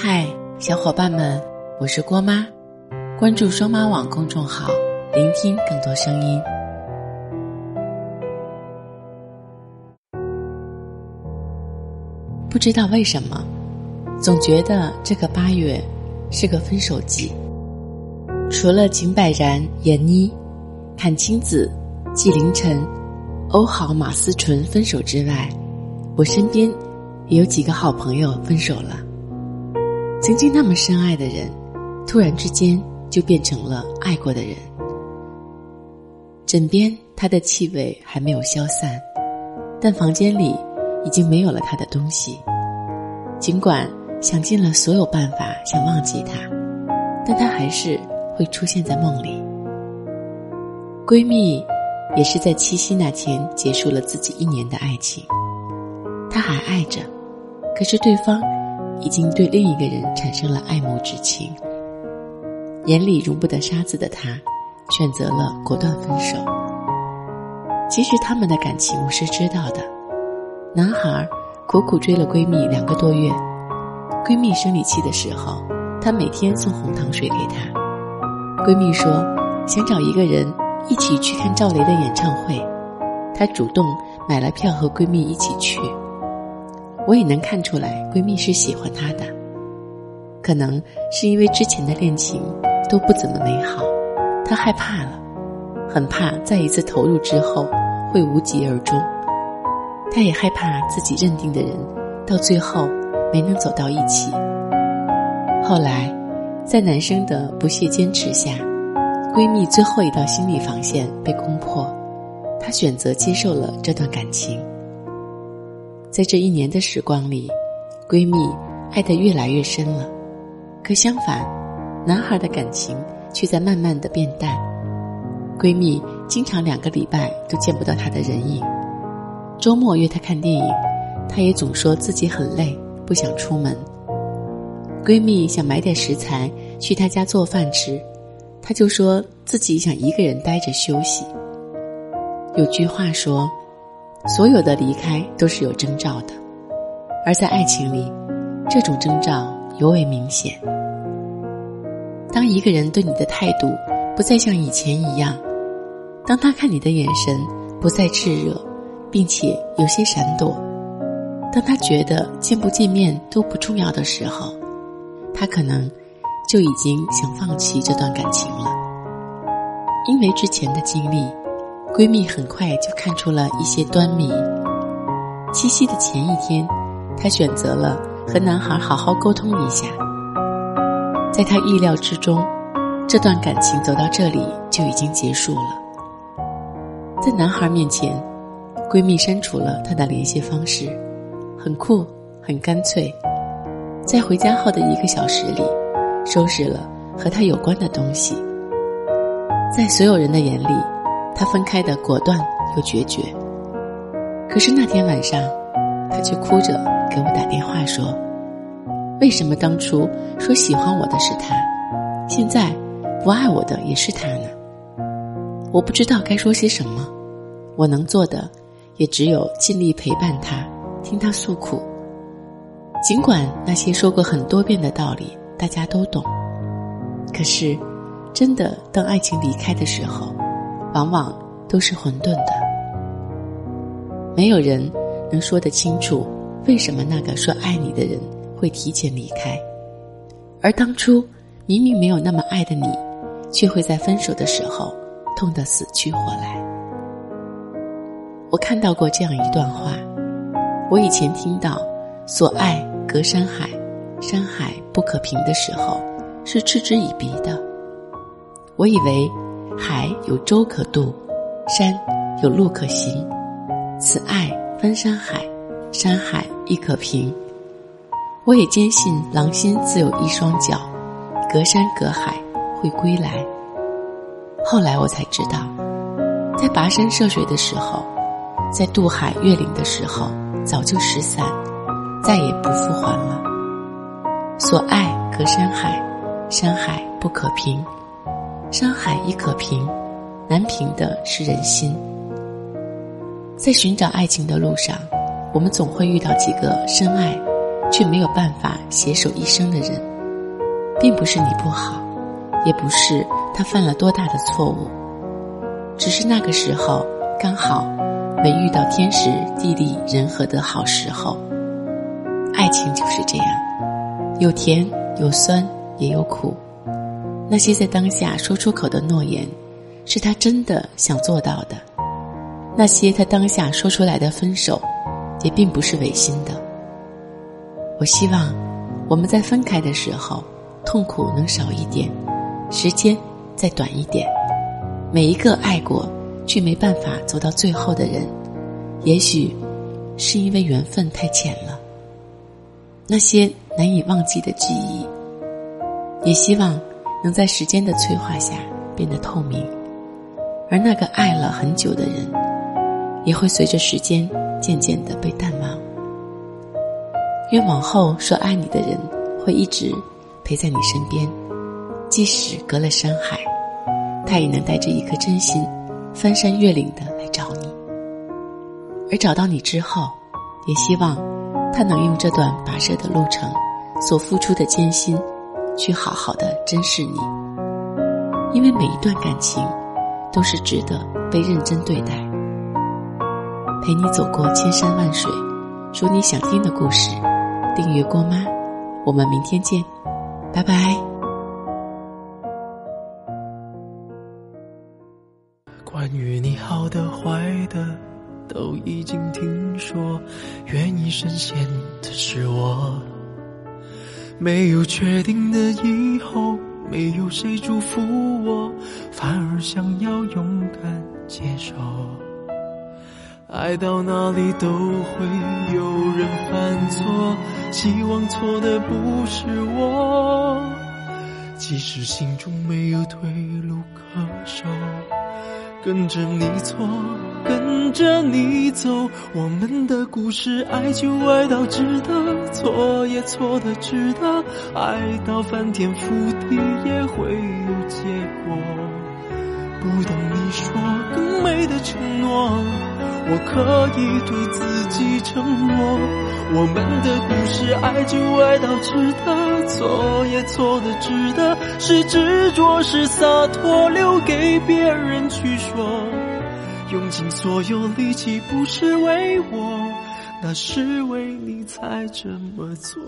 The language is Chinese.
嗨，小伙伴们，我是郭妈，关注双妈网公众号，聆听更多声音。不知道为什么，总觉得这个八月是个分手季。除了井柏然、闫妮、阚清子、纪凌尘、欧豪、马思纯分手之外，我身边也有几个好朋友分手了。曾经那么深爱的人，突然之间就变成了爱过的人。枕边他的气味还没有消散，但房间里已经没有了他的东西。尽管想尽了所有办法想忘记他，但他还是会出现在梦里。闺蜜也是在七夕那天结束了自己一年的爱情，她还爱着，可是对方。已经对另一个人产生了爱慕之情，眼里容不得沙子的他，选择了果断分手。其实他们的感情我是知道的，男孩苦苦追了闺蜜两个多月，闺蜜生理期的时候，他每天送红糖水给她。闺蜜说想找一个人一起去看赵雷的演唱会，她主动买了票和闺蜜一起去。我也能看出来，闺蜜是喜欢他的，可能是因为之前的恋情都不怎么美好，她害怕了，很怕再一次投入之后会无疾而终。她也害怕自己认定的人到最后没能走到一起。后来，在男生的不懈坚持下，闺蜜最后一道心理防线被攻破，她选择接受了这段感情。在这一年的时光里，闺蜜爱得越来越深了，可相反，男孩的感情却在慢慢的变淡。闺蜜经常两个礼拜都见不到他的人影，周末约他看电影，他也总说自己很累，不想出门。闺蜜想买点食材去他家做饭吃，他就说自己想一个人待着休息。有句话说。所有的离开都是有征兆的，而在爱情里，这种征兆尤为明显。当一个人对你的态度不再像以前一样，当他看你的眼神不再炽热，并且有些闪躲，当他觉得见不见面都不重要的时候，他可能就已经想放弃这段感情了，因为之前的经历。闺蜜很快就看出了一些端倪。七夕的前一天，她选择了和男孩好好沟通一下。在她意料之中，这段感情走到这里就已经结束了。在男孩面前，闺蜜删除了他的联系方式，很酷，很干脆。在回家后的一个小时里，收拾了和他有关的东西。在所有人的眼里。他分开的果断又决绝，可是那天晚上，他却哭着给我打电话说：“为什么当初说喜欢我的是他，现在不爱我的也是他呢？”我不知道该说些什么，我能做的也只有尽力陪伴他，听他诉苦。尽管那些说过很多遍的道理大家都懂，可是，真的当爱情离开的时候。往往都是混沌的，没有人能说得清楚为什么那个说爱你的人会提前离开，而当初明明没有那么爱的你，却会在分手的时候痛得死去活来。我看到过这样一段话：我以前听到“所爱隔山海，山海不可平”的时候，是嗤之以鼻的。我以为。海有舟可渡，山有路可行，此爱分山海，山海亦可平。我也坚信狼心自有一双脚，隔山隔海会归来。后来我才知道，在跋山涉水的时候，在渡海越岭的时候，早就失散，再也不复还了。所爱隔山海，山海不可平。山海亦可平，难平的是人心。在寻找爱情的路上，我们总会遇到几个深爱却没有办法携手一生的人，并不是你不好，也不是他犯了多大的错误，只是那个时候刚好没遇到天时地利人和的好时候。爱情就是这样，有甜有酸也有苦。那些在当下说出口的诺言，是他真的想做到的；那些他当下说出来的分手，也并不是违心的。我希望我们在分开的时候，痛苦能少一点，时间再短一点。每一个爱过却没办法走到最后的人，也许是因为缘分太浅了。那些难以忘记的记忆，也希望。能在时间的催化下变得透明，而那个爱了很久的人，也会随着时间渐渐的被淡忘。愿往后说爱你的人会一直陪在你身边，即使隔了山海，他也能带着一颗真心，翻山越岭的来找你。而找到你之后，也希望他能用这段跋涉的路程所付出的艰辛。去好好的珍视你，因为每一段感情都是值得被认真对待。陪你走过千山万水，说你想听的故事。订阅郭妈，我们明天见，拜拜。关于你好的坏的都已经听说，愿意深陷的是我。没有确定的以后，没有谁祝福我，反而想要勇敢接受。爱到哪里都会有人犯错，希望错的不是我。即使心中没有退路可守，跟着你错。跟着你走，我们的故事，爱就爱到值得，错也错的值得，爱到翻天覆地也会有结果。不等你说更美的承诺，我可以对自己承诺，我们的故事，爱就爱到值得，错也错的值得，是执着是洒脱，留给别人去说。用尽所有力气，不是为我，那是为你才这么做。